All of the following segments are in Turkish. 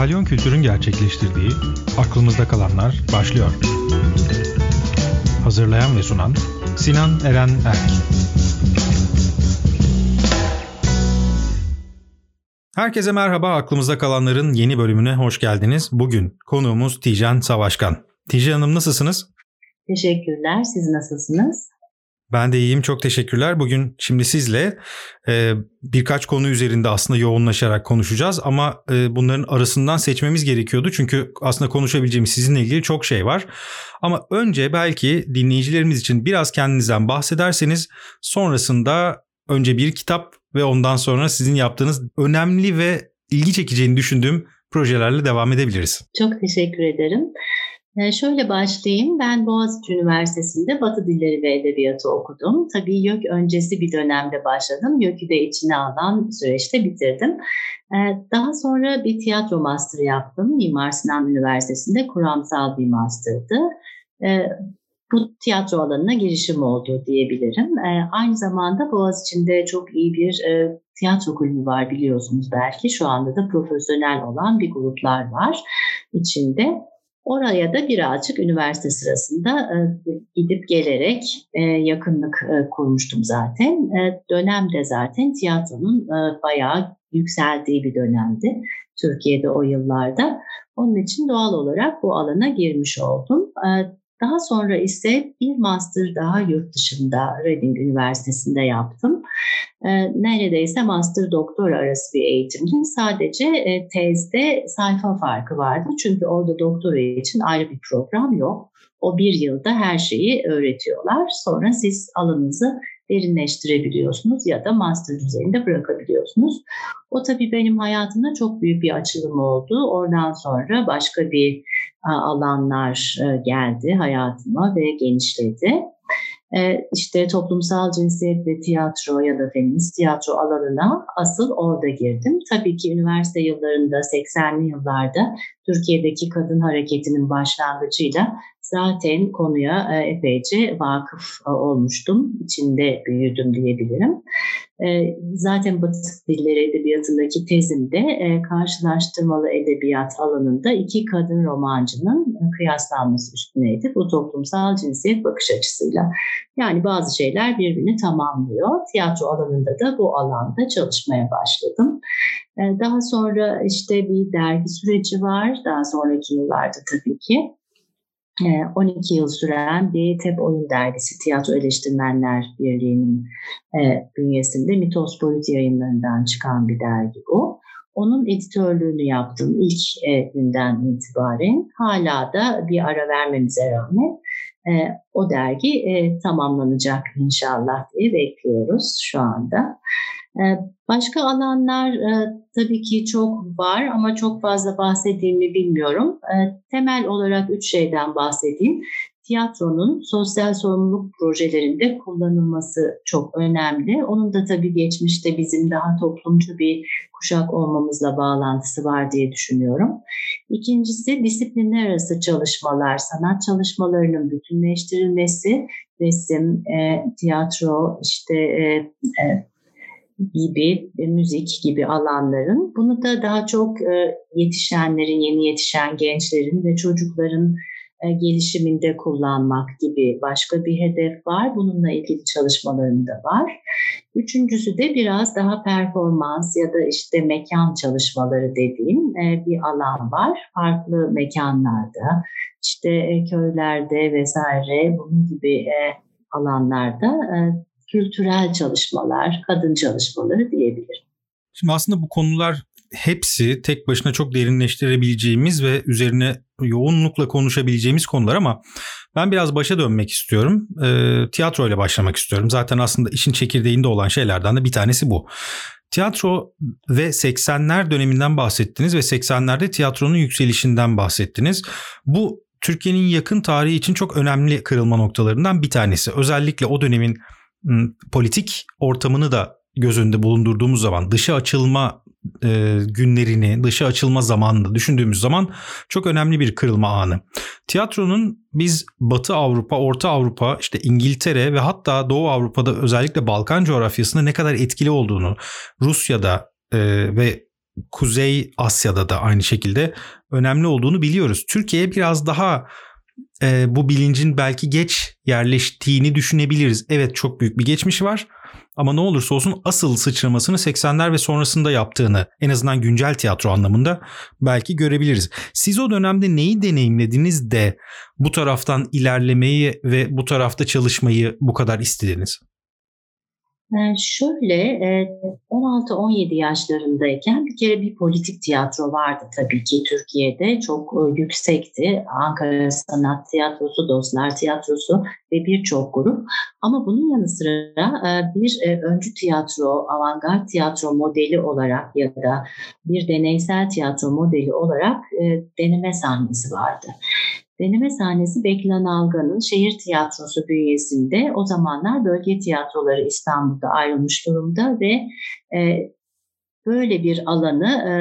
Kalyon Kültür'ün gerçekleştirdiği Aklımızda Kalanlar başlıyor. Hazırlayan ve sunan Sinan Eren Erk. Herkese merhaba. Aklımızda kalanların yeni bölümüne hoş geldiniz. Bugün konuğumuz Tijan Savaşkan. Tijan Hanım nasılsınız? Teşekkürler. Siz nasılsınız? Ben de iyiyim. Çok teşekkürler. Bugün şimdi sizle e, birkaç konu üzerinde aslında yoğunlaşarak konuşacağız ama e, bunların arasından seçmemiz gerekiyordu. Çünkü aslında konuşabileceğimiz sizinle ilgili çok şey var. Ama önce belki dinleyicilerimiz için biraz kendinizden bahsederseniz sonrasında önce bir kitap ve ondan sonra sizin yaptığınız önemli ve ilgi çekeceğini düşündüğüm projelerle devam edebiliriz. Çok teşekkür ederim. Ee, şöyle başlayayım. Ben Boğaziçi Üniversitesi'nde Batı Dilleri ve Edebiyatı okudum. Tabii YÖK öncesi bir dönemde başladım. YÖK'ü de içine alan süreçte bitirdim. Ee, daha sonra bir tiyatro master yaptım. Mimar Sinan Üniversitesi'nde kuramsal bir master'dı. Ee, bu tiyatro alanına girişim oldu diyebilirim. Aynı zamanda Boğaziçi'nde çok iyi bir e, tiyatro kulübü var biliyorsunuz belki. Şu anda da profesyonel olan bir gruplar var içinde. Oraya da birazcık üniversite sırasında e, gidip gelerek e, yakınlık e, kurmuştum zaten. E, dönemde zaten tiyatronun bayağı yükseldiği bir dönemdi Türkiye'de o yıllarda. Onun için doğal olarak bu alana girmiş oldum. Daha sonra ise bir master daha yurt dışında Reading Üniversitesi'nde yaptım. E, neredeyse master doktor arası bir eğitimdi. Sadece e, tezde sayfa farkı vardı. Çünkü orada doktora için ayrı bir program yok. O bir yılda her şeyi öğretiyorlar. Sonra siz alanınızı derinleştirebiliyorsunuz ya da master düzeyinde bırakabiliyorsunuz. O tabii benim hayatımda çok büyük bir açılım oldu. Oradan sonra başka bir alanlar geldi hayatıma ve genişledi. İşte toplumsal cinsiyet ve tiyatro ya da feminist tiyatro alanına asıl orada girdim. Tabii ki üniversite yıllarında 80'li yıllarda Türkiye'deki kadın hareketinin başlangıcıyla zaten konuya e, epeyce vakıf e, olmuştum. İçinde büyüdüm diyebilirim. E, zaten Batı Dilleri Edebiyatı'ndaki tezimde karşılaştırmalı edebiyat alanında iki kadın romancının kıyaslanması üstüneydi. Bu toplumsal cinsiyet bakış açısıyla. Yani bazı şeyler birbirini tamamlıyor. Tiyatro alanında da bu alanda çalışmaya başladım. Daha sonra işte bir dergi süreci var. Daha sonraki yıllarda tabii ki. 12 ee, yıl süren bir TEP Oyun Dergisi Tiyatro Eleştirmenler Birliği'nin e, bünyesinde Mitos Boyut yayınlarından çıkan bir dergi bu. Onun editörlüğünü yaptım ilk e, günden itibaren. Hala da bir ara vermemize rağmen e, o dergi tamamlanacak inşallah diye bekliyoruz şu anda. E, başka alanlar e, tabii ki çok var ama çok fazla bahsettiğimi bilmiyorum. E, temel olarak üç şeyden bahsedeyim tiyatronun sosyal sorumluluk projelerinde kullanılması çok önemli. Onun da tabii geçmişte bizim daha toplumcu bir kuşak olmamızla bağlantısı var diye düşünüyorum. İkincisi disiplinler arası çalışmalar, sanat çalışmalarının bütünleştirilmesi, resim, e, tiyatro, işte e, e, gibi, e, müzik gibi alanların. Bunu da daha çok e, yetişenlerin, yeni yetişen gençlerin ve çocukların e, gelişiminde kullanmak gibi başka bir hedef var. Bununla ilgili çalışmalarım da var. Üçüncüsü de biraz daha performans ya da işte mekan çalışmaları dediğim bir alan var. Farklı mekanlarda, işte köylerde vesaire bunun gibi alanlarda kültürel çalışmalar, kadın çalışmaları diyebilirim. Şimdi aslında bu konular hepsi tek başına çok derinleştirebileceğimiz ve üzerine yoğunlukla konuşabileceğimiz konular ama ben biraz başa dönmek istiyorum. E, tiyatro ile başlamak istiyorum. Zaten aslında işin çekirdeğinde olan şeylerden de bir tanesi bu. Tiyatro ve 80'ler döneminden bahsettiniz ve 80'lerde tiyatronun yükselişinden bahsettiniz. Bu Türkiye'nin yakın tarihi için çok önemli kırılma noktalarından bir tanesi. Özellikle o dönemin politik ortamını da göz önünde bulundurduğumuz zaman dışa açılma e, günlerini, dışa açılma zamanını düşündüğümüz zaman çok önemli bir kırılma anı. Tiyatronun biz Batı Avrupa, Orta Avrupa, işte İngiltere ve hatta Doğu Avrupa'da özellikle Balkan coğrafyasında ne kadar etkili olduğunu, Rusya'da e, ve Kuzey Asya'da da aynı şekilde önemli olduğunu biliyoruz. Türkiye biraz daha e, bu bilincin belki geç yerleştiğini düşünebiliriz. Evet çok büyük bir geçmişi var ama ne olursa olsun asıl sıçramasını 80'ler ve sonrasında yaptığını en azından güncel tiyatro anlamında belki görebiliriz. Siz o dönemde neyi deneyimlediniz de bu taraftan ilerlemeyi ve bu tarafta çalışmayı bu kadar istediniz? Şöyle 16-17 e, yaşlarındayken bir kere bir politik tiyatro vardı tabii ki Türkiye'de çok yüksekti. Ankara Sanat Tiyatrosu, Dostlar Tiyatrosu ve birçok grup. Ama bunun yanı sıra bir öncü tiyatro, avantgard tiyatro modeli olarak ya da bir deneysel tiyatro modeli olarak deneme sahnesi vardı. Deneme sahnesi Beklan Algan'ın şehir tiyatrosu bünyesinde. O zamanlar bölge tiyatroları İstanbul'da ayrılmış durumda ve e, böyle bir alanı e,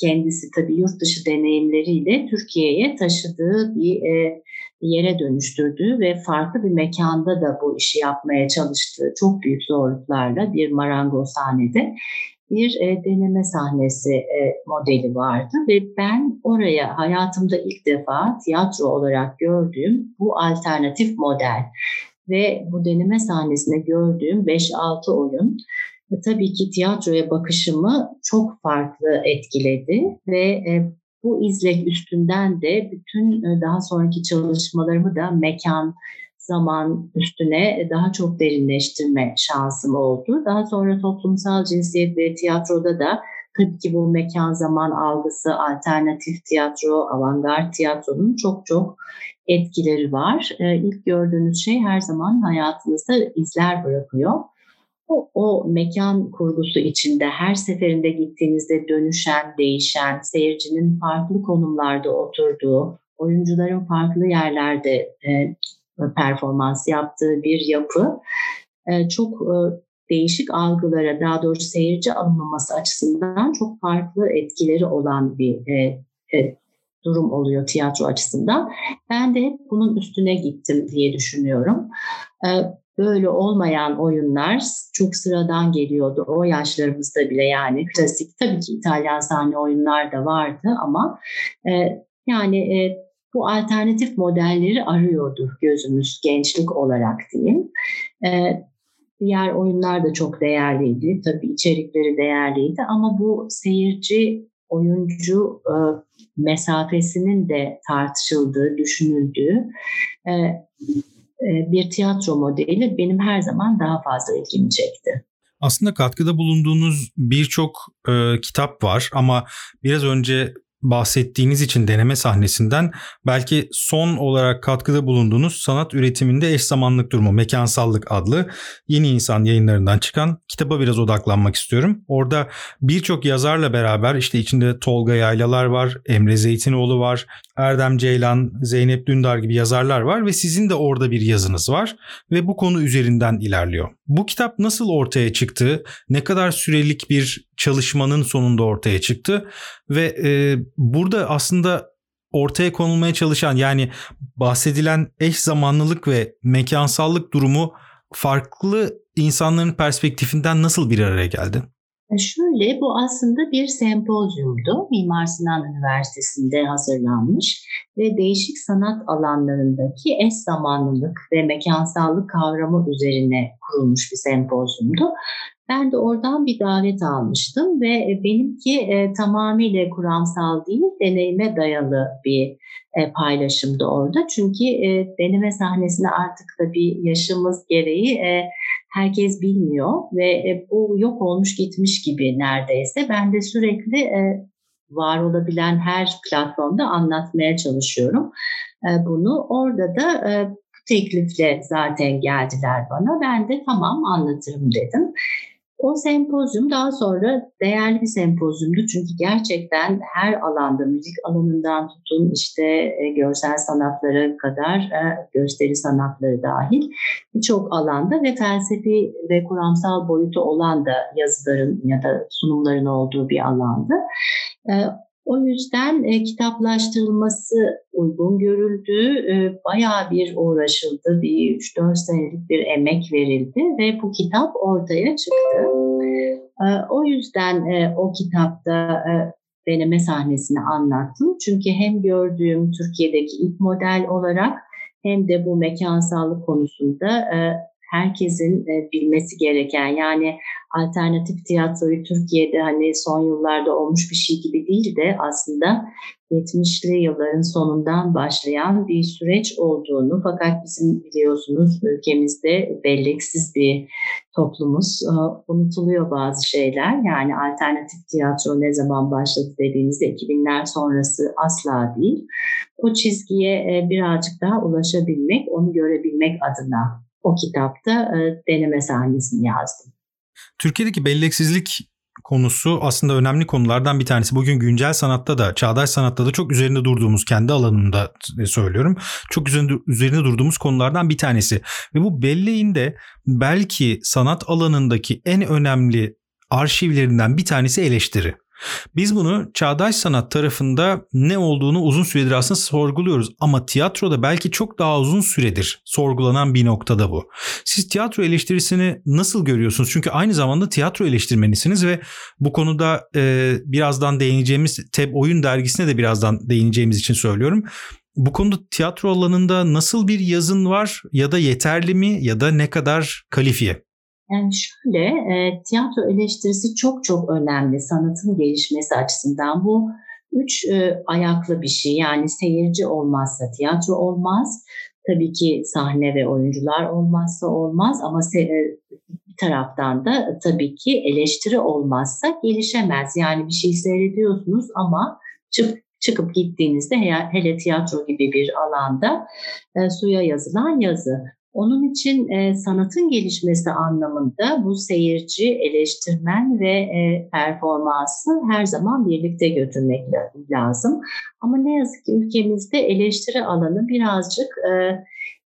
kendisi tabii yurt dışı deneyimleriyle Türkiye'ye taşıdığı bir e, yere dönüştürdüğü ve farklı bir mekanda da bu işi yapmaya çalıştığı çok büyük zorluklarla bir marangoz sahnede bir e, deneme sahnesi e, modeli vardı ve ben oraya hayatımda ilk defa tiyatro olarak gördüğüm bu alternatif model ve bu deneme sahnesinde gördüğüm 5-6 oyun e, tabii ki tiyatroya bakışımı çok farklı etkiledi ve e, bu izlek üstünden de bütün e, daha sonraki çalışmalarımı da mekan, zaman üstüne daha çok derinleştirme şansım oldu. Daha sonra toplumsal cinsiyet ve tiyatroda da tabii ki bu mekan zaman algısı, alternatif tiyatro, avantgard tiyatronun çok çok etkileri var. Ee, ilk gördüğünüz şey her zaman hayatınızda izler bırakıyor. O, o mekan kurgusu içinde her seferinde gittiğinizde dönüşen, değişen, seyircinin farklı konumlarda oturduğu, oyuncuların farklı yerlerde e, performans yaptığı bir yapı e, çok e, değişik algılara daha doğrusu seyirci alınmaması açısından çok farklı etkileri olan bir e, durum oluyor tiyatro açısından. Ben de hep bunun üstüne gittim diye düşünüyorum. Böyle olmayan oyunlar çok sıradan geliyordu o yaşlarımızda bile yani klasik tabii ki İtalyan sahne oyunlar da vardı ama yani bu alternatif modelleri arıyordu gözümüz gençlik olarak diyeyim. Ee, diğer oyunlar da çok değerliydi. Tabii içerikleri değerliydi ama bu seyirci oyuncu e, mesafesinin de tartışıldığı, düşünüldüğü e, e, bir tiyatro modeli benim her zaman daha fazla ilgimi çekti. Aslında katkıda bulunduğunuz birçok e, kitap var ama biraz önce bahsettiğiniz için deneme sahnesinden belki son olarak katkıda bulunduğunuz sanat üretiminde eş zamanlık durumu Mekansallık adlı Yeni İnsan yayınlarından çıkan kitaba biraz odaklanmak istiyorum. Orada birçok yazarla beraber işte içinde Tolga Yaylalar var, Emre Zeytinoğlu var, Erdem Ceylan, Zeynep Dündar gibi yazarlar var ve sizin de orada bir yazınız var ve bu konu üzerinden ilerliyor. Bu kitap nasıl ortaya çıktı? Ne kadar sürelik bir çalışmanın sonunda ortaya çıktı ve e, burada aslında ortaya konulmaya çalışan yani bahsedilen eş zamanlılık ve mekansallık durumu farklı insanların perspektifinden nasıl bir araya geldi? E, şöyle bu aslında bir sempozyumdu. Mimar Sinan Üniversitesi'nde hazırlanmış ve değişik sanat alanlarındaki eş zamanlılık ve mekansallık kavramı üzerine kurulmuş bir sempozyumdu. Ben de oradan bir davet almıştım ve e, benimki e, tamamıyla kuramsal değil, deneyime dayalı bir e, paylaşımdı orada. Çünkü e, deneme sahnesinde artık da bir yaşımız gereği e, herkes bilmiyor ve e, bu yok olmuş gitmiş gibi neredeyse. Ben de sürekli e, var olabilen her platformda anlatmaya çalışıyorum e, bunu. Orada da e, teklifle zaten geldiler bana. Ben de tamam anlatırım dedim. O sempozyum daha sonra değerli bir sempozyumdu çünkü gerçekten her alanda müzik alanından tutun işte e, görsel sanatlara kadar e, gösteri sanatları dahil birçok alanda ve felsefi ve kuramsal boyutu olan da yazıların ya da sunumların olduğu bir alandı. E, o yüzden e, kitaplaştırılması uygun görüldü. E, bayağı bir uğraşıldı. Bir 3-4 senelik bir emek verildi ve bu kitap ortaya çıktı. O yüzden o kitapta deneme sahnesini anlattım. Çünkü hem gördüğüm Türkiye'deki ilk model olarak hem de bu mekansallık konusunda herkesin bilmesi gereken yani alternatif tiyatroyu Türkiye'de hani son yıllarda olmuş bir şey gibi değil de aslında 70'li yılların sonundan başlayan bir süreç olduğunu fakat bizim biliyorsunuz ülkemizde belleksiz bir toplumuz. Ee, unutuluyor bazı şeyler. Yani alternatif tiyatro ne zaman başladı dediğimizde 2000'ler sonrası asla değil. O çizgiye e, birazcık daha ulaşabilmek, onu görebilmek adına o kitapta e, deneme sahnesini yazdım. Türkiye'deki belleksizlik konusu aslında önemli konulardan bir tanesi. Bugün güncel sanatta da, çağdaş sanatta da çok üzerinde durduğumuz, kendi alanımda söylüyorum. Çok üzerinde, üzerinde durduğumuz konulardan bir tanesi. Ve bu belleğin de belki sanat alanındaki en önemli arşivlerinden bir tanesi eleştiri. Biz bunu çağdaş sanat tarafında ne olduğunu uzun süredir aslında sorguluyoruz ama tiyatroda belki çok daha uzun süredir sorgulanan bir noktada bu. Siz tiyatro eleştirisini nasıl görüyorsunuz? Çünkü aynı zamanda tiyatro eleştirmenisiniz ve bu konuda e, birazdan değineceğimiz TEB Oyun dergisine de birazdan değineceğimiz için söylüyorum. Bu konuda tiyatro alanında nasıl bir yazın var ya da yeterli mi ya da ne kadar kalifiye? Yani şöyle, e, tiyatro eleştirisi çok çok önemli sanatın gelişmesi açısından. Bu üç e, ayaklı bir şey. Yani seyirci olmazsa tiyatro olmaz. Tabii ki sahne ve oyuncular olmazsa olmaz ama se- e, bir taraftan da tabii ki eleştiri olmazsa gelişemez. Yani bir şey seyrediyorsunuz ama çık çıkıp gittiğinizde hele tiyatro gibi bir alanda e, suya yazılan yazı. Onun için e, sanatın gelişmesi anlamında bu seyirci, eleştirmen ve e, performansı her zaman birlikte götürmek lazım. Ama ne yazık ki ülkemizde eleştiri alanı birazcık e,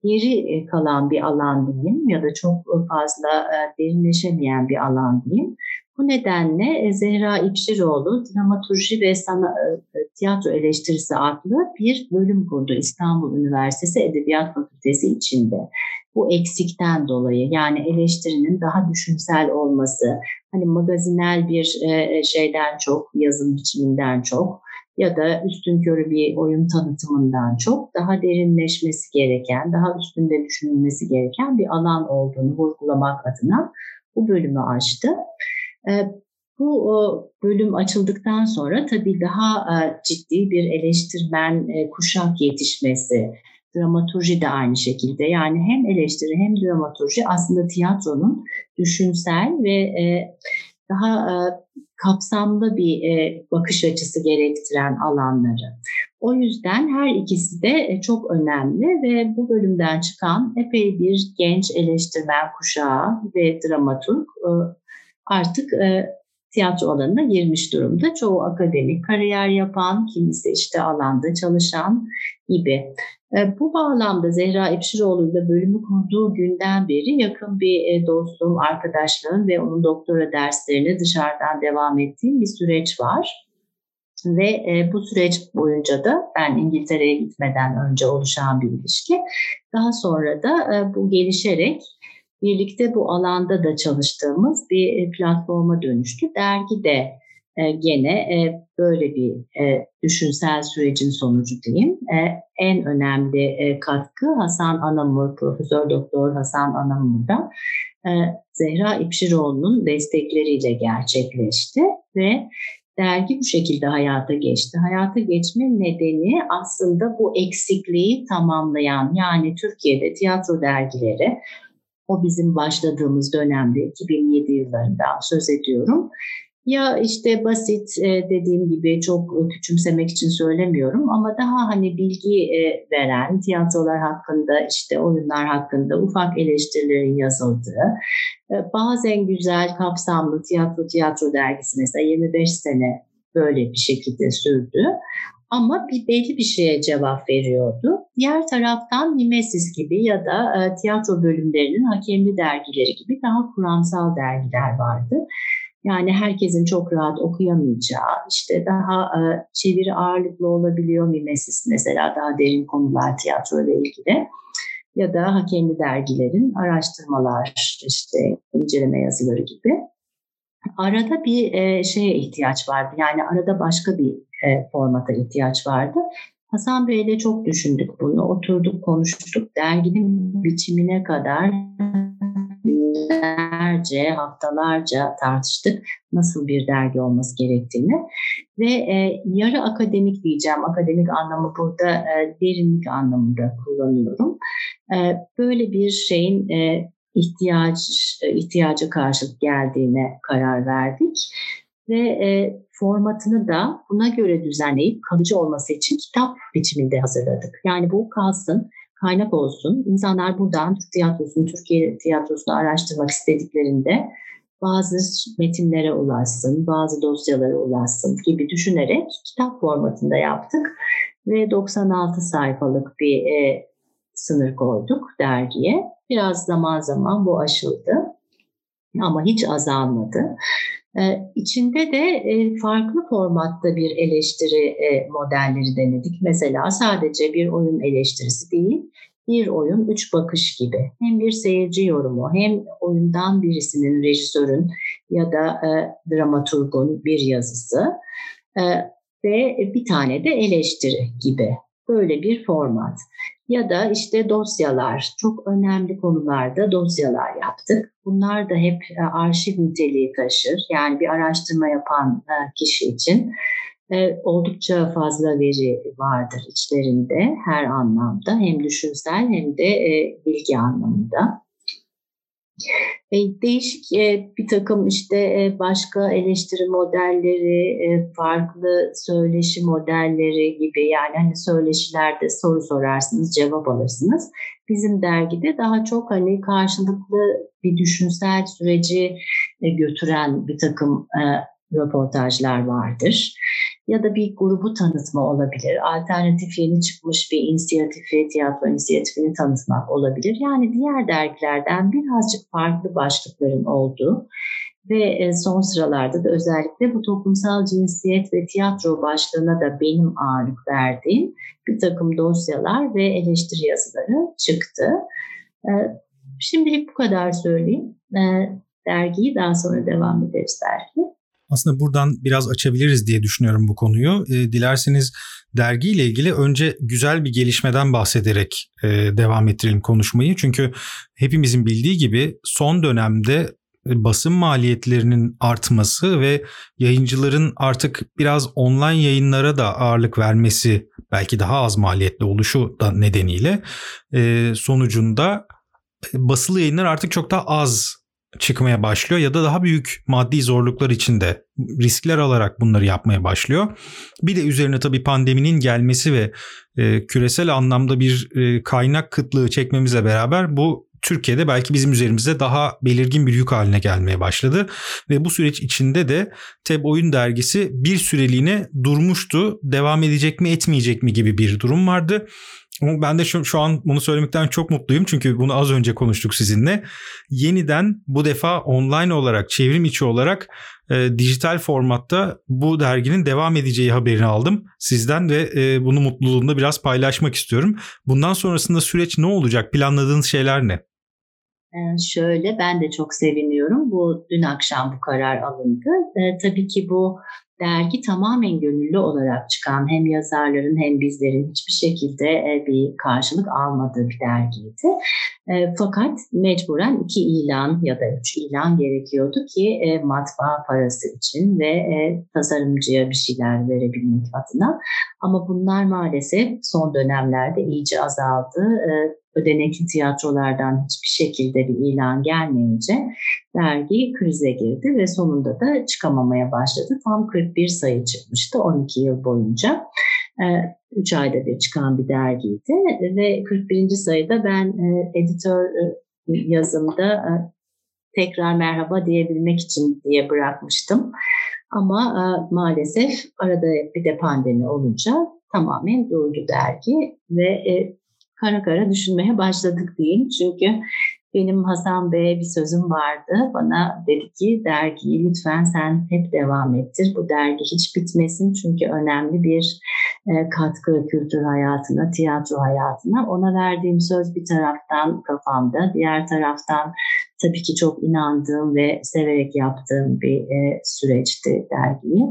geri kalan bir alan diyeyim ya da çok fazla e, derinleşemeyen bir alan diyeyim. Bu nedenle e, Zehra İpşiroğlu Dramaturji ve Sana, e, Tiyatro Eleştirisi adlı bir bölüm kurdu İstanbul Üniversitesi Edebiyat Fakültesi içinde. Bu eksikten dolayı yani eleştirinin daha düşünsel olması, hani magazinel bir e, şeyden çok, yazım biçiminden çok ya da üstün körü bir oyun tanıtımından çok daha derinleşmesi gereken, daha üstünde düşünülmesi gereken bir alan olduğunu vurgulamak adına bu bölümü açtı. Ee, bu bölüm açıldıktan sonra tabii daha e, ciddi bir eleştirmen e, kuşak yetişmesi, dramaturji de aynı şekilde. Yani hem eleştiri hem dramaturji aslında tiyatronun düşünsel ve e, daha kapsamlı bir bakış açısı gerektiren alanları. O yüzden her ikisi de çok önemli ve bu bölümden çıkan epey bir genç eleştirmen kuşağı ve dramaturg artık e, tiyatro alanına girmiş durumda. Çoğu akademik kariyer yapan, kimisi işte alanda çalışan gibi. E, bu bağlamda Zehra İpşiroğlu ile bölümü kurduğu günden beri yakın bir e, dostluğum, arkadaşlığım ve onun doktora derslerini dışarıdan devam ettiğim bir süreç var. Ve e, bu süreç boyunca da ben İngiltere'ye gitmeden önce oluşan bir ilişki. Daha sonra da e, bu gelişerek birlikte bu alanda da çalıştığımız bir e, platforma dönüştü. Dergi de e, gene e, böyle bir düşünsel sürecin sonucu diyeyim. En önemli katkı Hasan Anamur, Profesör Doktor Hasan Anamur'da Zehra İpşiroğlu'nun destekleriyle gerçekleşti ve dergi bu şekilde hayata geçti. Hayata geçme nedeni aslında bu eksikliği tamamlayan yani Türkiye'de tiyatro dergileri o bizim başladığımız dönemde 2007 yıllarından söz ediyorum. Ya işte basit e, dediğim gibi çok küçümsemek için söylemiyorum ama daha hani bilgi e, veren tiyatrolar hakkında işte oyunlar hakkında ufak eleştirilerin yazıldığı e, bazen güzel kapsamlı tiyatro tiyatro dergisi mesela 25 sene böyle bir şekilde sürdü ama bir belli bir şeye cevap veriyordu. Diğer taraftan Mimesis gibi ya da e, tiyatro bölümlerinin hakemli dergileri gibi daha kuramsal dergiler vardı. Yani herkesin çok rahat okuyamayacağı, işte daha e, çeviri ağırlıklı olabiliyor Mimesis mesela daha derin konular tiyatro ile ilgili ya da hakemli dergilerin araştırmalar, işte inceleme yazıları gibi. Arada bir e, şeye ihtiyaç vardı. Yani arada başka bir e, formata ihtiyaç vardı. Hasan Bey ile çok düşündük bunu. Oturduk, konuştuk. Derginin biçimine kadar günlerce, haftalarca tartıştık nasıl bir dergi olması gerektiğini. Ve e, yarı akademik diyeceğim. Akademik anlamı burada e, derinlik anlamında kullanıyorum. E, böyle bir şeyin e, ihtiyaç ihtiyacı karşılık geldiğine karar verdik ve e, formatını da buna göre düzenleyip kalıcı olması için kitap biçiminde hazırladık. Yani bu kalsın, kaynak olsun. İnsanlar buradan Türk tiyatrosunu, Türkiye tiyatrosunu araştırmak istediklerinde bazı metinlere ulaşsın, bazı dosyalara ulaşsın gibi düşünerek kitap formatında yaptık ve 96 sayfalık bir e, sınır koyduk dergiye. Biraz zaman zaman bu aşıldı ama hiç azalmadı. Ee, içinde de e, farklı formatta bir eleştiri e, modelleri denedik. Mesela sadece bir oyun eleştirisi değil, bir oyun üç bakış gibi. Hem bir seyirci yorumu hem oyundan birisinin, rejisörün ya da e, dramaturgun bir yazısı e, ve bir tane de eleştiri gibi. Böyle bir format. Ya da işte dosyalar, çok önemli konularda dosyalar yaptık. Bunlar da hep e, arşiv niteliği taşır. Yani bir araştırma yapan e, kişi için e, oldukça fazla veri vardır içlerinde her anlamda. Hem düşünsel hem de bilgi anlamında. Değişik bir takım işte başka eleştiri modelleri, farklı söyleşi modelleri gibi yani hani söyleşilerde soru sorarsınız, cevap alırsınız. Bizim dergide daha çok hani karşılıklı bir düşünsel süreci götüren bir takım röportajlar vardır ya da bir grubu tanıtma olabilir. Alternatif yeni çıkmış bir inisiyatifi, tiyatro inisiyatifini tanıtmak olabilir. Yani diğer dergilerden birazcık farklı başlıkların olduğu ve e, son sıralarda da özellikle bu toplumsal cinsiyet ve tiyatro başlığına da benim ağırlık verdiğim bir takım dosyalar ve eleştiri yazıları çıktı. E, şimdilik bu kadar söyleyeyim. E, dergiyi daha sonra devam ederiz belki. Aslında buradan biraz açabiliriz diye düşünüyorum bu konuyu. E, dilerseniz dergiyle ilgili önce güzel bir gelişmeden bahsederek e, devam ettirelim konuşmayı. Çünkü hepimizin bildiği gibi son dönemde basın maliyetlerinin artması ve yayıncıların artık biraz online yayınlara da ağırlık vermesi belki daha az maliyetli oluşu da nedeniyle e, sonucunda basılı yayınlar artık çok daha az çıkmaya başlıyor ya da daha büyük maddi zorluklar içinde riskler alarak bunları yapmaya başlıyor. Bir de üzerine tabii pandeminin gelmesi ve e, küresel anlamda bir e, kaynak kıtlığı çekmemizle beraber bu Türkiye'de belki bizim üzerimize daha belirgin bir yük haline gelmeye başladı. Ve bu süreç içinde de TEB Oyun Dergisi bir süreliğine durmuştu. Devam edecek mi etmeyecek mi gibi bir durum vardı. Ben de şu, şu an bunu söylemekten çok mutluyum çünkü bunu az önce konuştuk sizinle. Yeniden bu defa online olarak, çevrim içi olarak e, dijital formatta bu derginin devam edeceği haberini aldım sizden ve e, bunu mutluluğunda biraz paylaşmak istiyorum. Bundan sonrasında süreç ne olacak? Planladığınız şeyler ne? Ee, şöyle ben de çok seviniyorum. Bu dün akşam bu karar alındı. Ee, tabii ki bu dergi tamamen gönüllü olarak çıkan hem yazarların hem bizlerin hiçbir şekilde e, bir karşılık almadığı bir dergiydi. E, fakat mecburen iki ilan ya da üç ilan gerekiyordu ki e, matbaa parası için ve tasarımcıya bir şeyler verebilmek adına. Ama bunlar maalesef son dönemlerde iyice azaldı ödenekli tiyatrolardan hiçbir şekilde bir ilan gelmeyince dergi krize girdi ve sonunda da çıkamamaya başladı. Tam 41 sayı çıkmıştı 12 yıl boyunca. 3 ee, ayda bir çıkan bir dergiydi ve 41. sayıda ben e, editör e, yazımda e, tekrar merhaba diyebilmek için diye bırakmıştım. Ama maalesef arada bir de pandemi olunca tamamen durdu dergi ve kara kara düşünmeye başladık diyeyim. Çünkü benim Hasan Bey'e bir sözüm vardı. Bana dedi ki dergiyi lütfen sen hep devam ettir. Bu dergi hiç bitmesin çünkü önemli bir e, katkı kültür hayatına, tiyatro hayatına. Ona verdiğim söz bir taraftan kafamda, diğer taraftan tabii ki çok inandığım ve severek yaptığım bir e, süreçti dergiyi.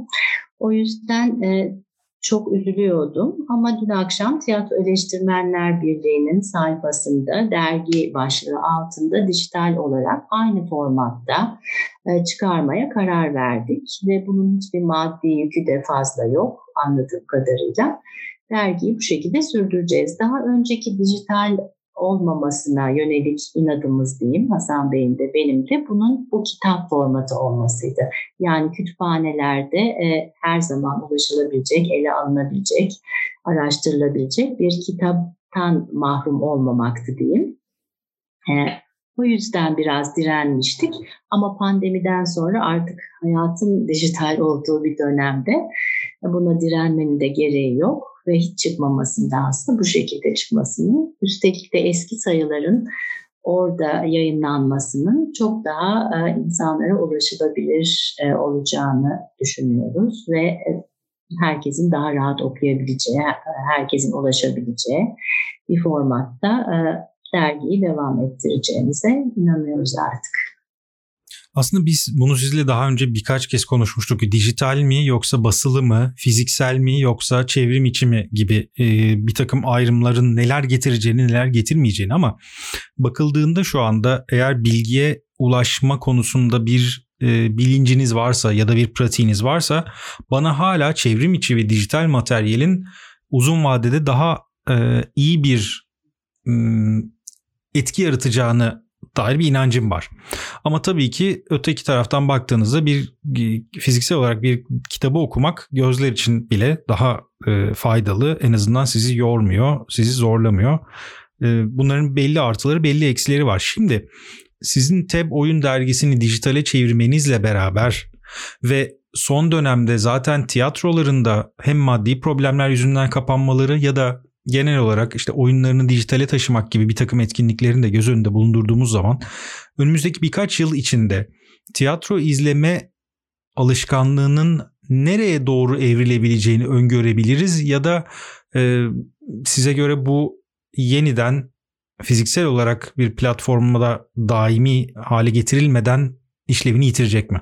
O yüzden e, çok üzülüyordum ama dün akşam Tiyatro Eleştirmenler Birliği'nin sayfasında dergi başlığı altında dijital olarak aynı formatta e, çıkarmaya karar verdik ve bunun hiçbir maddi yükü de fazla yok anladığım kadarıyla. Dergiyi bu şekilde sürdüreceğiz. Daha önceki dijital olmamasına yönelik inadımız diyeyim Hasan Bey'in de benim de bunun bu kitap formatı olmasıydı. Yani kütüphanelerde e, her zaman ulaşılabilecek, ele alınabilecek, araştırılabilecek bir kitaptan mahrum olmamaktı diyeyim. E, o yüzden biraz direnmiştik ama pandemiden sonra artık hayatın dijital olduğu bir dönemde buna direnmenin de gereği yok ve hiç çıkmamasında aslında bu şekilde çıkmasının üstelik de eski sayıların orada yayınlanmasının çok daha e, insanlara ulaşılabilir e, olacağını düşünüyoruz ve e, herkesin daha rahat okuyabileceği, herkesin ulaşabileceği bir formatta dergiyi devam ettireceğimize inanıyoruz artık. Aslında biz bunu sizle daha önce birkaç kez konuşmuştuk. Dijital mi yoksa basılı mı, fiziksel mi yoksa çevrim içi mi gibi e, bir takım ayrımların neler getireceğini neler getirmeyeceğini ama bakıldığında şu anda eğer bilgiye ulaşma konusunda bir e, bilinciniz varsa ya da bir pratiğiniz varsa bana hala çevrim içi ve dijital materyalin uzun vadede daha e, iyi bir e, etki yaratacağını dair bir inancım var. Ama tabii ki öteki taraftan baktığınızda bir fiziksel olarak bir kitabı okumak gözler için bile daha e, faydalı. En azından sizi yormuyor, sizi zorlamıyor. E, bunların belli artıları, belli eksileri var. Şimdi sizin TEB oyun dergisini dijitale çevirmenizle beraber ve son dönemde zaten tiyatrolarında hem maddi problemler yüzünden kapanmaları ya da genel olarak işte oyunlarını dijitale taşımak gibi bir takım etkinliklerini de göz önünde bulundurduğumuz zaman önümüzdeki birkaç yıl içinde tiyatro izleme alışkanlığının nereye doğru evrilebileceğini öngörebiliriz ya da e, size göre bu yeniden fiziksel olarak bir platformda daimi hale getirilmeden işlevini yitirecek mi?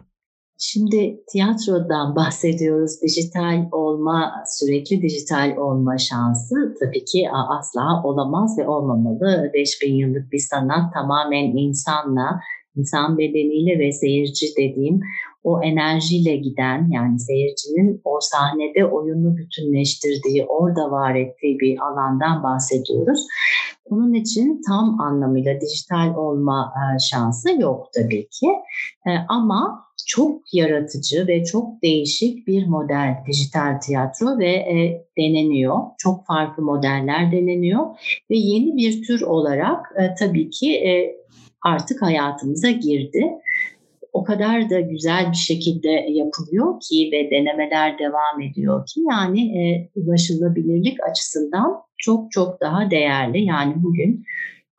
Şimdi tiyatrodan bahsediyoruz. Dijital olma, sürekli dijital olma şansı tabii ki asla olamaz ve olmamalı. 5000 yıllık bir sanat tamamen insanla, insan bedeniyle ve seyirci dediğim o enerjiyle giden yani seyircinin o sahnede oyunu bütünleştirdiği, orada var ettiği bir alandan bahsediyoruz. Onun için tam anlamıyla dijital olma e, şansı yok tabii ki. E, ama çok yaratıcı ve çok değişik bir model dijital tiyatro ve e, deneniyor. Çok farklı modeller deneniyor ve yeni bir tür olarak e, tabii ki e, artık hayatımıza girdi. O kadar da güzel bir şekilde yapılıyor ki ve denemeler devam ediyor ki yani e, ulaşılabilirlik açısından çok çok daha değerli. Yani bugün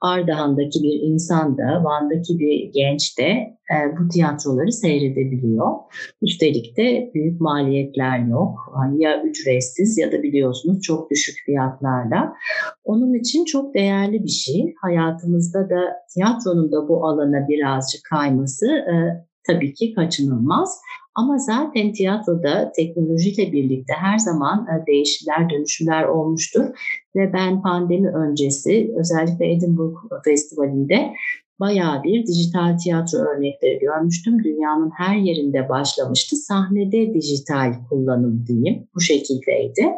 Ardahan'daki bir insan da, Van'daki bir genç de e, bu tiyatroları seyredebiliyor. Üstelik de büyük maliyetler yok. Ya ücretsiz ya da biliyorsunuz çok düşük fiyatlarla. Onun için çok değerli bir şey. Hayatımızda da tiyatronun da bu alana birazcık kayması e, tabii ki kaçınılmaz. Ama zaten tiyatroda teknolojiyle birlikte her zaman e, değişimler, dönüşümler olmuştur. Ve ben pandemi öncesi özellikle Edinburgh Festivali'nde bayağı bir dijital tiyatro örnekleri görmüştüm. Dünyanın her yerinde başlamıştı. Sahnede dijital kullanım diyeyim bu şekildeydi.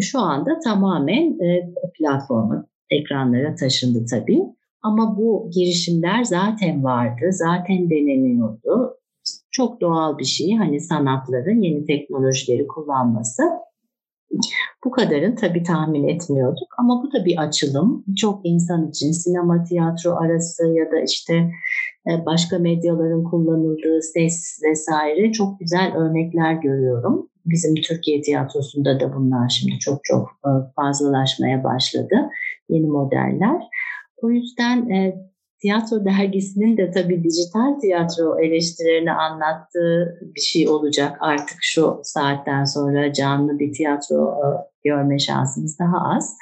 Şu anda tamamen e, platforma, ekranlara taşındı tabii. Ama bu girişimler zaten vardı, zaten deneniyordu çok doğal bir şey. Hani sanatların yeni teknolojileri kullanması. Bu kadarın tabii tahmin etmiyorduk ama bu da bir açılım. Çok insan için sinema, tiyatro arası ya da işte e, başka medyaların kullanıldığı ses vesaire çok güzel örnekler görüyorum. Bizim Türkiye tiyatrosunda da bunlar şimdi çok çok e, fazlalaşmaya başladı. Yeni modeller. O yüzden e, Tiyatro dergisinin de tabii dijital tiyatro eleştirilerini anlattığı bir şey olacak artık şu saatten sonra canlı bir tiyatro e, görme şansımız daha az.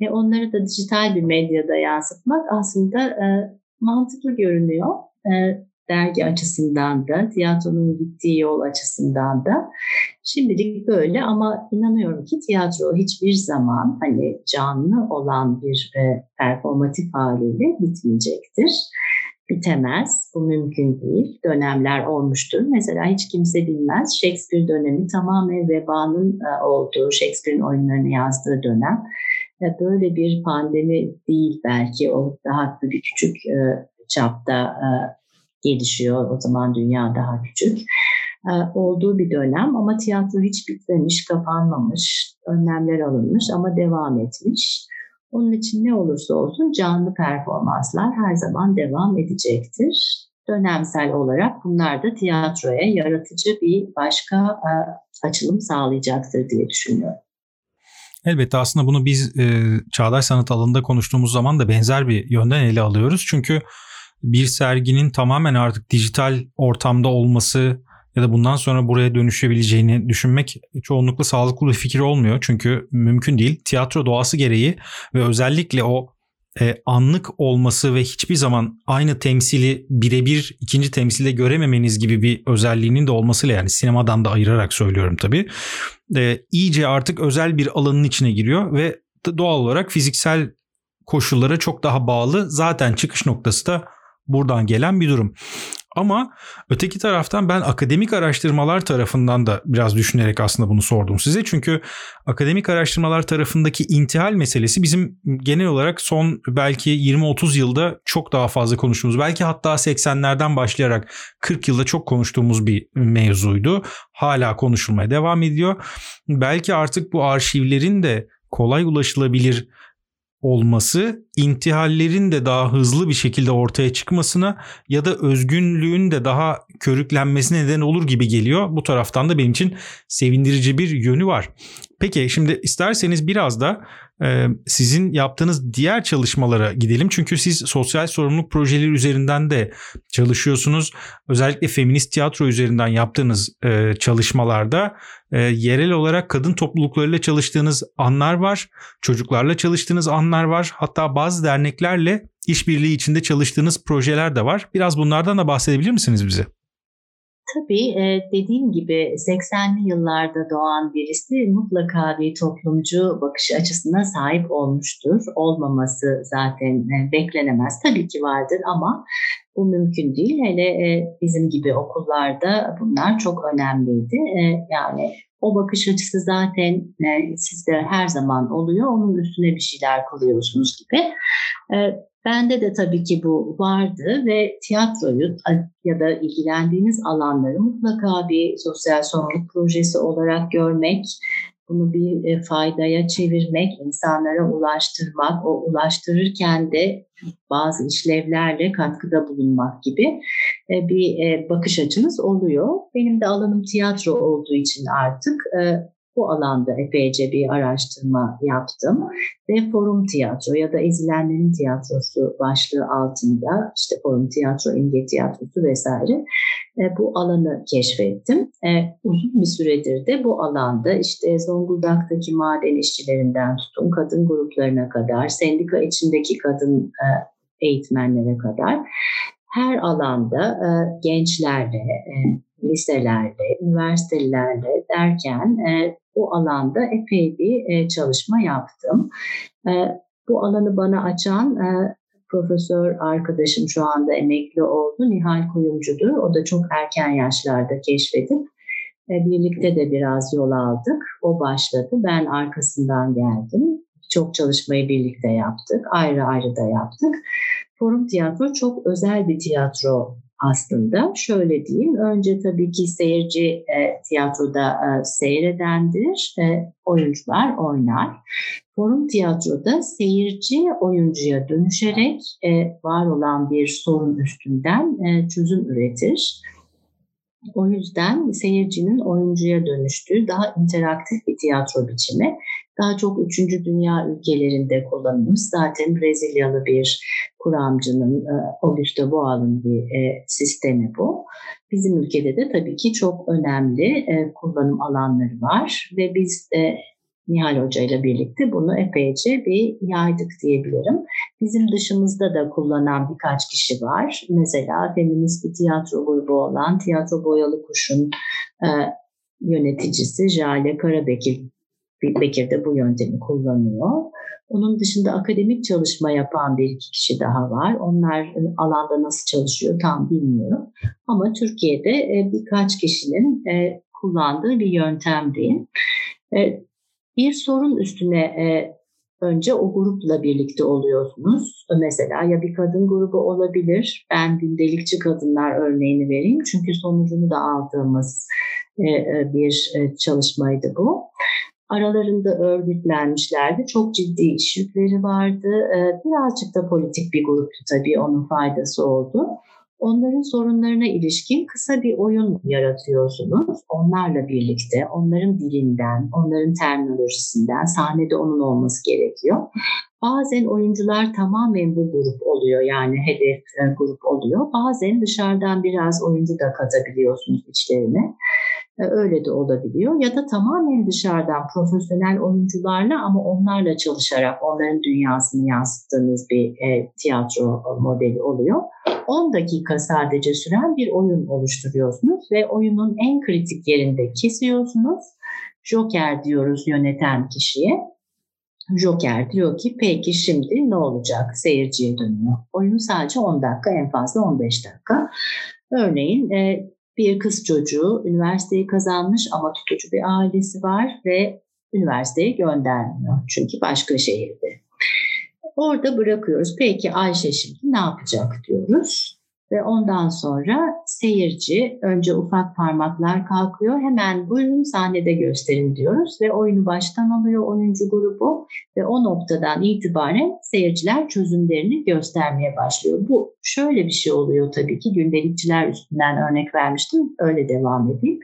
Ve onları da dijital bir medyada yansıtmak aslında e, mantıklı görünüyor. E, dergi açısından da, tiyatronun gittiği yol açısından da. Şimdilik böyle ama inanıyorum ki tiyatro hiçbir zaman hani canlı olan bir e, performatif haliyle bitmeyecektir. Bitemez, bu mümkün değil. Dönemler olmuştur. Mesela hiç kimse bilmez. Shakespeare dönemi tamamen vebanın e, olduğu, Shakespeare'in oyunlarını yazdığı dönem. E, böyle bir pandemi değil belki, o daha bir küçük e, çapta e, gelişiyor. O zaman dünya daha küçük e, olduğu bir dönem ama tiyatro hiç bitmemiş, kapanmamış, önlemler alınmış ama devam etmiş. Onun için ne olursa olsun canlı performanslar her zaman devam edecektir. Dönemsel olarak bunlar da tiyatroya yaratıcı bir başka e, açılım sağlayacaktır diye düşünüyorum. Elbette aslında bunu biz e, çağdaş sanat alanında konuştuğumuz zaman da benzer bir yönden ele alıyoruz. Çünkü bir serginin tamamen artık dijital ortamda olması ya da bundan sonra buraya dönüşebileceğini düşünmek çoğunlukla sağlıklı bir fikir olmuyor. Çünkü mümkün değil. Tiyatro doğası gereği ve özellikle o e, anlık olması ve hiçbir zaman aynı temsili birebir ikinci temsilde görememeniz gibi bir özelliğinin de olmasıyla yani sinemadan da ayırarak söylüyorum tabii. E, iyice artık özel bir alanın içine giriyor ve doğal olarak fiziksel koşullara çok daha bağlı. Zaten çıkış noktası da buradan gelen bir durum. Ama öteki taraftan ben akademik araştırmalar tarafından da biraz düşünerek aslında bunu sordum size. Çünkü akademik araştırmalar tarafındaki intihal meselesi bizim genel olarak son belki 20-30 yılda çok daha fazla konuştuğumuz, belki hatta 80'lerden başlayarak 40 yılda çok konuştuğumuz bir mevzuydu. Hala konuşulmaya devam ediyor. Belki artık bu arşivlerin de kolay ulaşılabilir olması intihallerin de daha hızlı bir şekilde ortaya çıkmasına ya da özgünlüğün de daha körüklenmesine neden olur gibi geliyor. Bu taraftan da benim için sevindirici bir yönü var. Peki şimdi isterseniz biraz da sizin yaptığınız diğer çalışmalara gidelim. Çünkü siz sosyal sorumluluk projeleri üzerinden de çalışıyorsunuz. Özellikle feminist tiyatro üzerinden yaptığınız çalışmalarda yerel olarak kadın topluluklarıyla çalıştığınız anlar var. Çocuklarla çalıştığınız anlar var. Hatta bazı derneklerle işbirliği içinde çalıştığınız projeler de var. Biraz bunlardan da bahsedebilir misiniz bize? Tabii e, dediğim gibi 80'li yıllarda doğan birisi mutlaka bir toplumcu bakış açısına sahip olmuştur. Olmaması zaten e, beklenemez. Tabii ki vardır ama bu mümkün değil. Hele e, bizim gibi okullarda bunlar çok önemliydi. Yani o bakış açısı zaten sizde her zaman oluyor. Onun üstüne bir şeyler kuruyorsunuz gibi. Bende de tabii ki bu vardı ve tiyatroyu ya da ilgilendiğiniz alanları mutlaka bir sosyal sorumluluk projesi olarak görmek, bunu bir e, faydaya çevirmek, insanlara ulaştırmak, o ulaştırırken de bazı işlevlerle katkıda bulunmak gibi e, bir e, bakış açınız oluyor. Benim de alanım tiyatro olduğu için artık bu alanda epeyce bir araştırma yaptım ve forum tiyatro ya da ezilenlerin tiyatrosu başlığı altında işte forum tiyatro, imge tiyatrosu vesaire e, bu alanı keşfettim. E, uzun bir süredir de bu alanda işte Zonguldak'taki maden işçilerinden tutun kadın gruplarına kadar, sendika içindeki kadın e, eğitmenlere kadar her alanda gençlerle, e, liselerle, üniversitelerle derken bu alanda epey bir e, çalışma yaptım. E, bu alanı bana açan e, profesör arkadaşım şu anda emekli oldu. Nihal Kuyumcu'dur. O da çok erken yaşlarda keşfedip e, birlikte de biraz yol aldık. O başladı. Ben arkasından geldim. Çok çalışmayı birlikte yaptık. Ayrı ayrı da yaptık. Forum tiyatro çok özel bir tiyatro aslında. Şöyle diyeyim, önce tabii ki seyirci e, tiyatroda e, seyredendir, e, oyuncular oynar. Forum tiyatroda seyirci oyuncuya dönüşerek e, var olan bir sorun üstünden e, çözüm üretir. O yüzden seyircinin oyuncuya dönüştüğü daha interaktif bir tiyatro biçimi daha çok 3. dünya ülkelerinde kullanılmış. Zaten Brezilyalı bir kuramcının, e, Augusto Boal'ın bir e, sistemi bu. Bizim ülkede de tabii ki çok önemli e, kullanım alanları var ve biz Nihal Hoca ile birlikte bunu epeyce bir yaydık diyebilirim. Bizim dışımızda da kullanan birkaç kişi var. Mesela feminist bir tiyatro grubu olan Tiyatro Boyalı Kuş'un e, yöneticisi Jale Karabekir Bekir de bu yöntemi kullanıyor. Onun dışında akademik çalışma yapan bir iki kişi daha var. Onlar e, alanda nasıl çalışıyor tam bilmiyorum. Ama Türkiye'de e, birkaç kişinin e, kullandığı bir yöntem diyeyim. Bir sorun üstüne önce o grupla birlikte oluyorsunuz. Mesela ya bir kadın grubu olabilir. Ben gündelikçi kadınlar örneğini vereyim. Çünkü sonucunu da aldığımız bir çalışmaydı bu. Aralarında örgütlenmişlerdi. Çok ciddi iş yükleri vardı. Birazcık da politik bir gruptu tabii onun faydası oldu. Onların sorunlarına ilişkin kısa bir oyun yaratıyorsunuz. Onlarla birlikte, onların dilinden, onların terminolojisinden, sahnede onun olması gerekiyor. Bazen oyuncular tamamen bu grup oluyor yani hedef e, grup oluyor. Bazen dışarıdan biraz oyuncu da katabiliyorsunuz içlerine. E, öyle de olabiliyor. Ya da tamamen dışarıdan profesyonel oyuncularla ama onlarla çalışarak onların dünyasını yansıttığınız bir e, tiyatro modeli oluyor. 10 dakika sadece süren bir oyun oluşturuyorsunuz ve oyunun en kritik yerinde kesiyorsunuz. Joker diyoruz yöneten kişiye. Joker diyor ki peki şimdi ne olacak? Seyirciye dönüyor. Oyun sadece 10 dakika en fazla 15 dakika. Örneğin e, bir kız çocuğu üniversiteyi kazanmış ama tutucu bir ailesi var ve üniversiteye göndermiyor. Çünkü başka şehirde. Orada bırakıyoruz. Peki Ayşe şimdi ne yapacak diyoruz. Ve ondan sonra seyirci önce ufak parmaklar kalkıyor. Hemen buyurun sahnede gösterin diyoruz ve oyunu baştan alıyor oyuncu grubu ve o noktadan itibaren seyirciler çözümlerini göstermeye başlıyor. Bu şöyle bir şey oluyor tabii ki gündelikçiler üstünden örnek vermiştim. Öyle devam edeyim.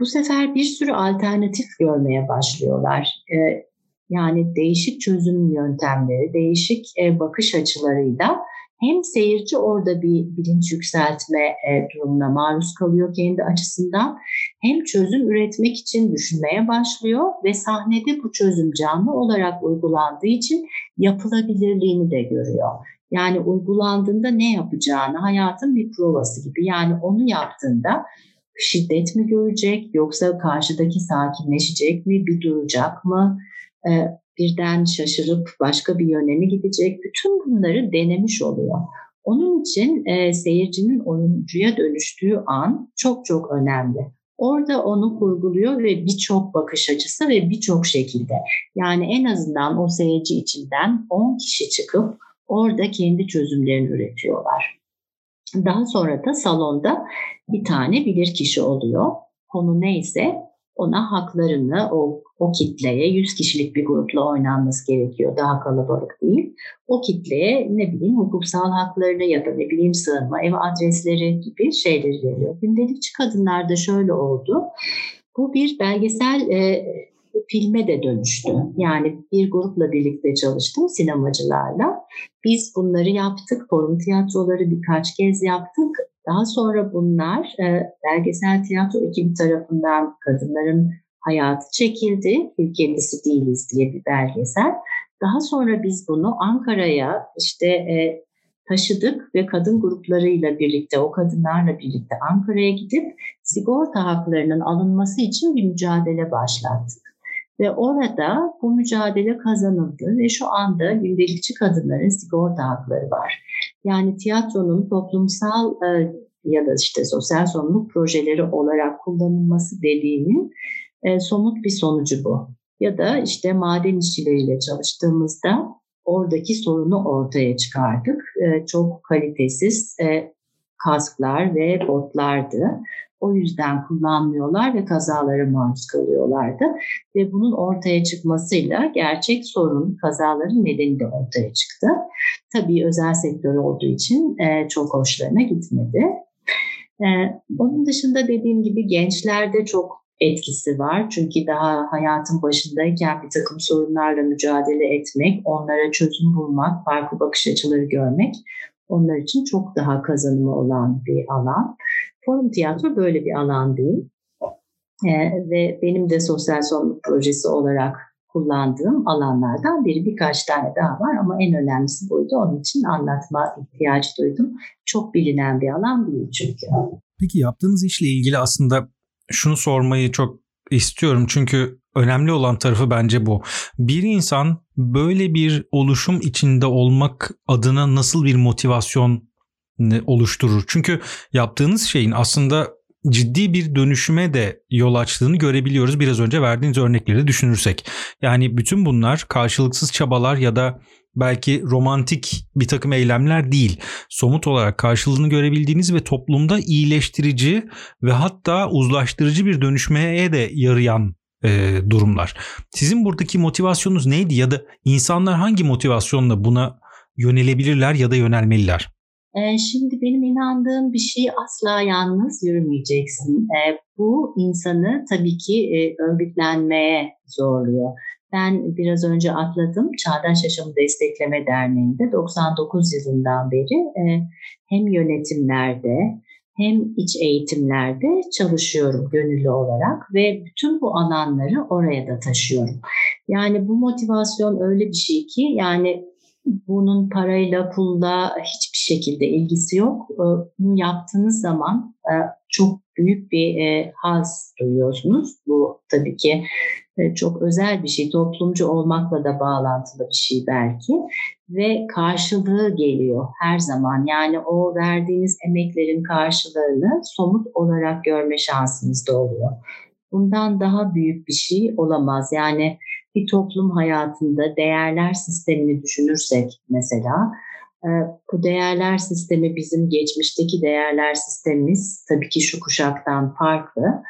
Bu sefer bir sürü alternatif görmeye başlıyorlar. Ee, yani değişik çözüm yöntemleri, değişik e, bakış açılarıyla hem seyirci orada bir bilinç yükseltme e, durumuna maruz kalıyor kendi açısından hem çözüm üretmek için düşünmeye başlıyor ve sahnede bu çözüm canlı olarak uygulandığı için yapılabilirliğini de görüyor. Yani uygulandığında ne yapacağını hayatın bir provası gibi yani onu yaptığında şiddet mi görecek yoksa karşıdaki sakinleşecek mi bir duracak mı e, birden şaşırıp başka bir yöne mi gidecek? Bütün bunları denemiş oluyor. Onun için e, seyircinin oyuncuya dönüştüğü an çok çok önemli. Orada onu kurguluyor ve birçok bakış açısı ve birçok şekilde. Yani en azından o seyirci içinden 10 kişi çıkıp orada kendi çözümlerini üretiyorlar. Daha sonra da salonda bir tane bilir kişi oluyor. Konu neyse ona haklarını o, o kitleye 100 kişilik bir grupla oynanması gerekiyor. Daha kalabalık değil. O kitleye ne bileyim hukuksal haklarını ya da ne bileyim sığınma, ev adresleri gibi şeyleri veriyor. Gündelikçi kadınlarda şöyle oldu. Bu bir belgesel e, filme de dönüştü. Yani bir grupla birlikte çalıştım sinemacılarla. Biz bunları yaptık. Forum tiyatroları birkaç kez yaptık. Daha sonra bunlar e, belgesel tiyatro ekibi tarafından kadınların hayatı çekildi. Ülkemisi değiliz diye bir belgesel. Daha sonra biz bunu Ankara'ya işte e, taşıdık ve kadın gruplarıyla birlikte, o kadınlarla birlikte Ankara'ya gidip sigorta haklarının alınması için bir mücadele başlattık. Ve orada bu mücadele kazanıldı ve şu anda gündelikçi kadınların sigorta hakları var. Yani tiyatronun toplumsal e, ya da işte sosyal sorumluluk projeleri olarak kullanılması dediğinin e, somut bir sonucu bu. Ya da işte maden işçileriyle çalıştığımızda oradaki sorunu ortaya çıkardık. E, çok kalitesiz kasklar ve botlardı. O yüzden kullanmıyorlar ve kazalara maruz kalıyorlardı. Ve bunun ortaya çıkmasıyla gerçek sorun, kazaların nedeni de ortaya çıktı. Tabii özel sektör olduğu için e, çok hoşlarına gitmedi. E, onun dışında dediğim gibi gençlerde çok etkisi var. Çünkü daha hayatın başındayken bir takım sorunlarla mücadele etmek, onlara çözüm bulmak, farklı bakış açıları görmek onlar için çok daha kazanımı olan bir alan. Forum tiyatro böyle bir alan değil. Ee, ve benim de sosyal sorumluluk projesi olarak kullandığım alanlardan biri. Birkaç tane daha var ama en önemlisi buydu. Onun için anlatma ihtiyacı duydum. Çok bilinen bir alan değil çünkü. Peki yaptığınız işle ilgili aslında şunu sormayı çok istiyorum çünkü önemli olan tarafı bence bu. Bir insan böyle bir oluşum içinde olmak adına nasıl bir motivasyon oluşturur? Çünkü yaptığınız şeyin aslında ciddi bir dönüşüme de yol açtığını görebiliyoruz biraz önce verdiğiniz örnekleri düşünürsek. Yani bütün bunlar karşılıksız çabalar ya da belki romantik bir takım eylemler değil. Somut olarak karşılığını görebildiğiniz ve toplumda iyileştirici ve hatta uzlaştırıcı bir dönüşmeye de yarayan e, durumlar. Sizin buradaki motivasyonunuz neydi ya da insanlar hangi motivasyonla buna yönelebilirler ya da yönelmeliler? E, şimdi benim inandığım bir şey asla yalnız yürümeyeceksin. E, bu insanı tabii ki e, örgütlenmeye zorluyor. Ben biraz önce atladım. Çağdaş Yaşamı Destekleme Derneği'nde 99 yılından beri e, hem yönetimlerde hem iç eğitimlerde çalışıyorum gönüllü olarak ve bütün bu alanları oraya da taşıyorum. Yani bu motivasyon öyle bir şey ki yani bunun parayla, pulla hiçbir şekilde ilgisi yok. E, bunu yaptığınız zaman e, çok büyük bir e, haz duyuyorsunuz. Bu tabii ki çok özel bir şey, toplumcu olmakla da bağlantılı bir şey belki ve karşılığı geliyor her zaman. Yani o verdiğiniz emeklerin karşılığını somut olarak görme şansınız da oluyor. Bundan daha büyük bir şey olamaz. Yani bir toplum hayatında değerler sistemini düşünürsek mesela e, bu değerler sistemi bizim geçmişteki değerler sistemimiz tabii ki şu kuşaktan farklı.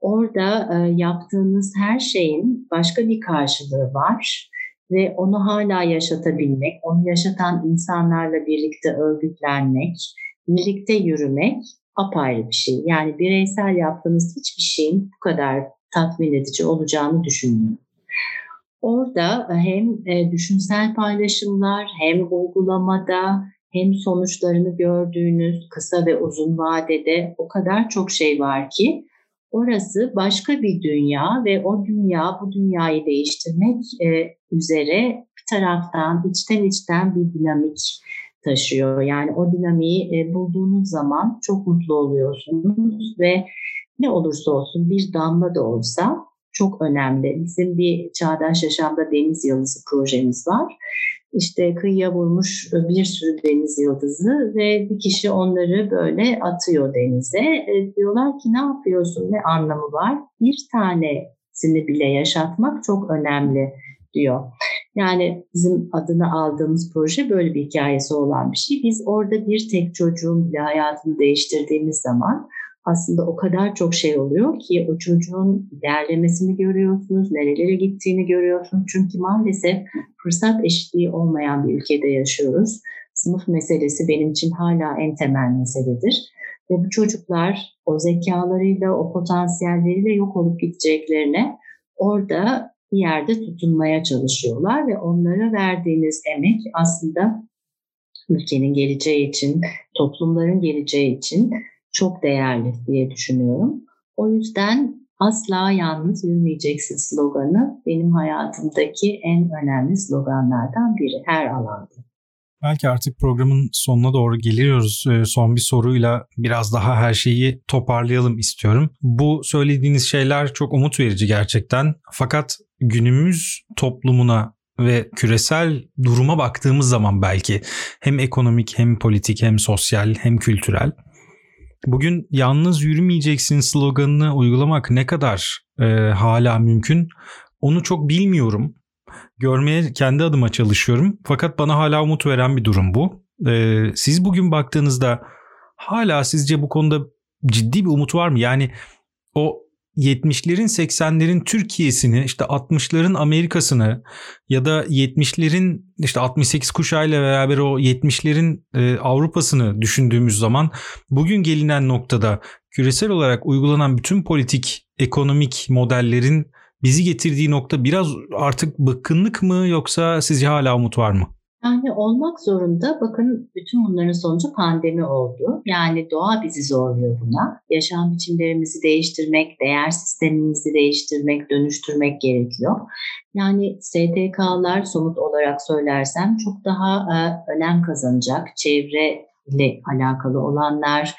Orada e, yaptığınız her şeyin başka bir karşılığı var ve onu hala yaşatabilmek, onu yaşatan insanlarla birlikte örgütlenmek, birlikte yürümek apayrı bir şey. Yani bireysel yaptığınız hiçbir şeyin bu kadar tatmin edici olacağını düşünmüyorum. Orada hem e, düşünsel paylaşımlar hem uygulamada hem sonuçlarını gördüğünüz kısa ve uzun vadede o kadar çok şey var ki orası başka bir dünya ve o dünya bu dünyayı değiştirmek e, üzere bir taraftan içten içten bir dinamik taşıyor. Yani o dinamiği e, bulduğunuz zaman çok mutlu oluyorsunuz ve ne olursa olsun bir damla da olsa çok önemli. Bizim bir Çağdaş Yaşamda Deniz Yıldızı projemiz var. İşte kıyıya vurmuş bir sürü deniz yıldızı ve bir kişi onları böyle atıyor denize. E, diyorlar ki ne yapıyorsun, ne anlamı var? Bir tanesini bile yaşatmak çok önemli diyor. Yani bizim adını aldığımız proje böyle bir hikayesi olan bir şey. Biz orada bir tek çocuğun bile hayatını değiştirdiğimiz zaman aslında o kadar çok şey oluyor ki o çocuğun ilerlemesini görüyorsunuz, nerelere gittiğini görüyorsunuz. Çünkü maalesef fırsat eşitliği olmayan bir ülkede yaşıyoruz. Sınıf meselesi benim için hala en temel meseledir. Ve bu çocuklar o zekalarıyla, o potansiyelleriyle yok olup gideceklerine orada bir yerde tutunmaya çalışıyorlar ve onlara verdiğiniz emek aslında ülkenin geleceği için, toplumların geleceği için çok değerli diye düşünüyorum. O yüzden asla yalnız yürümeyeceksin sloganı benim hayatımdaki en önemli sloganlardan biri her alanda. Belki artık programın sonuna doğru geliyoruz. Ee, son bir soruyla biraz daha her şeyi toparlayalım istiyorum. Bu söylediğiniz şeyler çok umut verici gerçekten. Fakat günümüz toplumuna ve küresel duruma baktığımız zaman belki hem ekonomik hem politik hem sosyal hem kültürel Bugün yalnız yürümeyeceksin sloganını uygulamak ne kadar e, hala mümkün onu çok bilmiyorum. Görmeye kendi adıma çalışıyorum. Fakat bana hala umut veren bir durum bu. E, siz bugün baktığınızda hala sizce bu konuda ciddi bir umut var mı? Yani o 70'lerin 80'lerin Türkiye'sini işte 60'ların Amerika'sını ya da 70'lerin işte 68 kuşağıyla beraber o 70'lerin e, Avrupa'sını düşündüğümüz zaman bugün gelinen noktada küresel olarak uygulanan bütün politik ekonomik modellerin bizi getirdiği nokta biraz artık bıkkınlık mı yoksa sizce hala umut var mı? Yani olmak zorunda. Bakın bütün bunların sonucu pandemi oldu. Yani doğa bizi zorluyor buna. Yaşam biçimlerimizi değiştirmek, değer sistemimizi değiştirmek, dönüştürmek gerekiyor. Yani STK'lar somut olarak söylersem çok daha e, önem kazanacak. Çevre ile alakalı olanlar,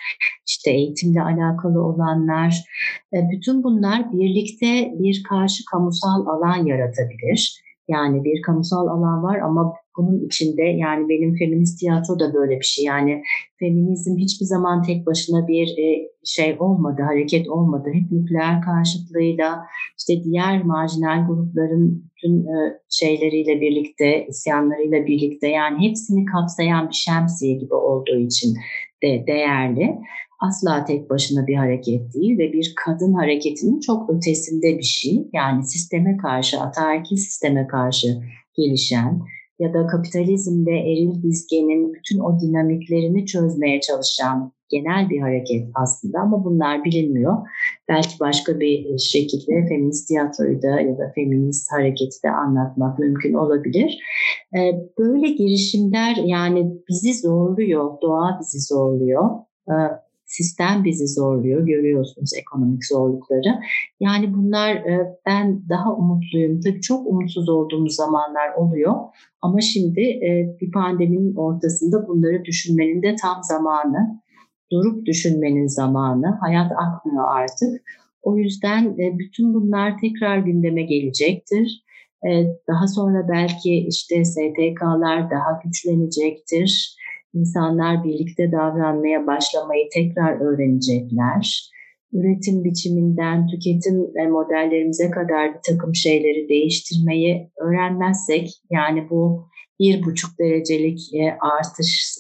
işte eğitimle alakalı olanlar, e, bütün bunlar birlikte bir karşı kamusal alan yaratabilir. Yani bir kamusal alan var ama bunun içinde yani benim feminist tiyatro da böyle bir şey. Yani feminizm hiçbir zaman tek başına bir e, şey olmadı, hareket olmadı. Hep nükleer karşıtlığıyla işte diğer marjinal grupların bütün e, şeyleriyle birlikte, isyanlarıyla birlikte yani hepsini kapsayan bir şemsiye gibi olduğu için de değerli. Asla tek başına bir hareket değil ve bir kadın hareketinin çok ötesinde bir şey. Yani sisteme karşı, ataerkil sisteme karşı gelişen, ya da kapitalizmde eril dizgenin bütün o dinamiklerini çözmeye çalışan genel bir hareket aslında ama bunlar bilinmiyor. Belki başka bir şekilde feminist tiyatroyu da ya da feminist hareketi de anlatmak mümkün olabilir. Ee, böyle girişimler yani bizi zorluyor, doğa bizi zorluyor ee, sistem bizi zorluyor. Görüyorsunuz ekonomik zorlukları. Yani bunlar e, ben daha umutluyum. Tabii çok umutsuz olduğumuz zamanlar oluyor. Ama şimdi e, bir pandeminin ortasında bunları düşünmenin de tam zamanı. Durup düşünmenin zamanı. Hayat akmıyor artık. O yüzden e, bütün bunlar tekrar gündeme gelecektir. Daha sonra belki işte STK'lar daha güçlenecektir İnsanlar birlikte davranmaya başlamayı tekrar öğrenecekler. Üretim biçiminden tüketim modellerimize kadar bir takım şeyleri değiştirmeyi öğrenmezsek yani bu bir buçuk derecelik e, artış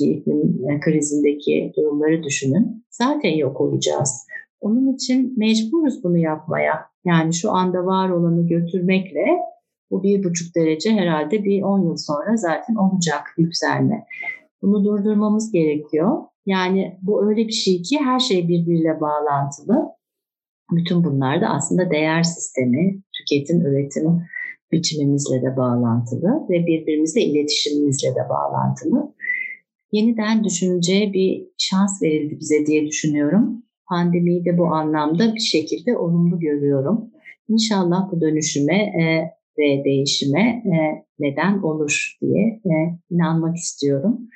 iklim e, krizindeki durumları düşünün. Zaten yok olacağız. Onun için mecburuz bunu yapmaya. Yani şu anda var olanı götürmekle bu bir buçuk derece herhalde bir on yıl sonra zaten olacak yükselme. Bunu durdurmamız gerekiyor. Yani bu öyle bir şey ki her şey birbiriyle bağlantılı. Bütün bunlar da aslında değer sistemi, tüketim, üretim biçimimizle de bağlantılı ve birbirimizle iletişimimizle de bağlantılı. Yeniden düşünce bir şans verildi bize diye düşünüyorum. Pandemiyi de bu anlamda bir şekilde olumlu görüyorum. İnşallah bu dönüşüme e, ve değişime e, neden olur diye e, inanmak istiyorum.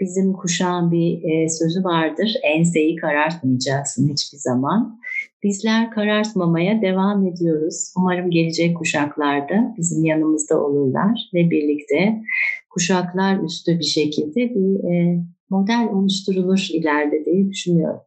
Bizim kuşağın bir e, sözü vardır, enseyi karartmayacaksın hiçbir zaman. Bizler karartmamaya devam ediyoruz. Umarım gelecek kuşaklarda bizim yanımızda olurlar ve birlikte kuşaklar üstü bir şekilde bir e, model oluşturulur ileride diye düşünüyorum.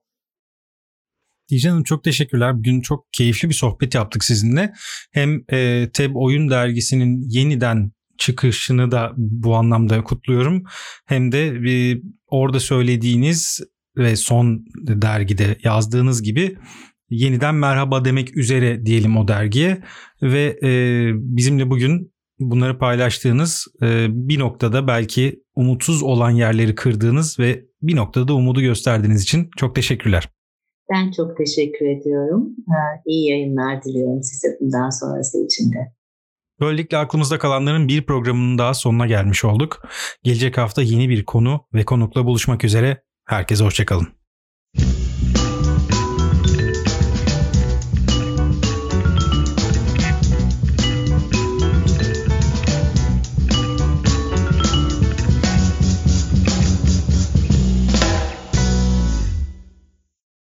Dicle Hanım çok teşekkürler. Bugün çok keyifli bir sohbet yaptık sizinle. Hem e, TEB Oyun Dergisi'nin yeniden çıkışını da bu anlamda kutluyorum. Hem de e, orada söylediğiniz ve son dergide yazdığınız gibi yeniden merhaba demek üzere diyelim o dergiye ve e, bizimle bugün bunları paylaştığınız e, bir noktada belki umutsuz olan yerleri kırdığınız ve bir noktada umudu gösterdiğiniz için çok teşekkürler. Ben çok teşekkür ediyorum. İyi yayınlar diliyorum size bundan sonrası için de. Böylelikle aklımızda kalanların bir programının daha sonuna gelmiş olduk. Gelecek hafta yeni bir konu ve konukla buluşmak üzere. Herkese hoşçakalın.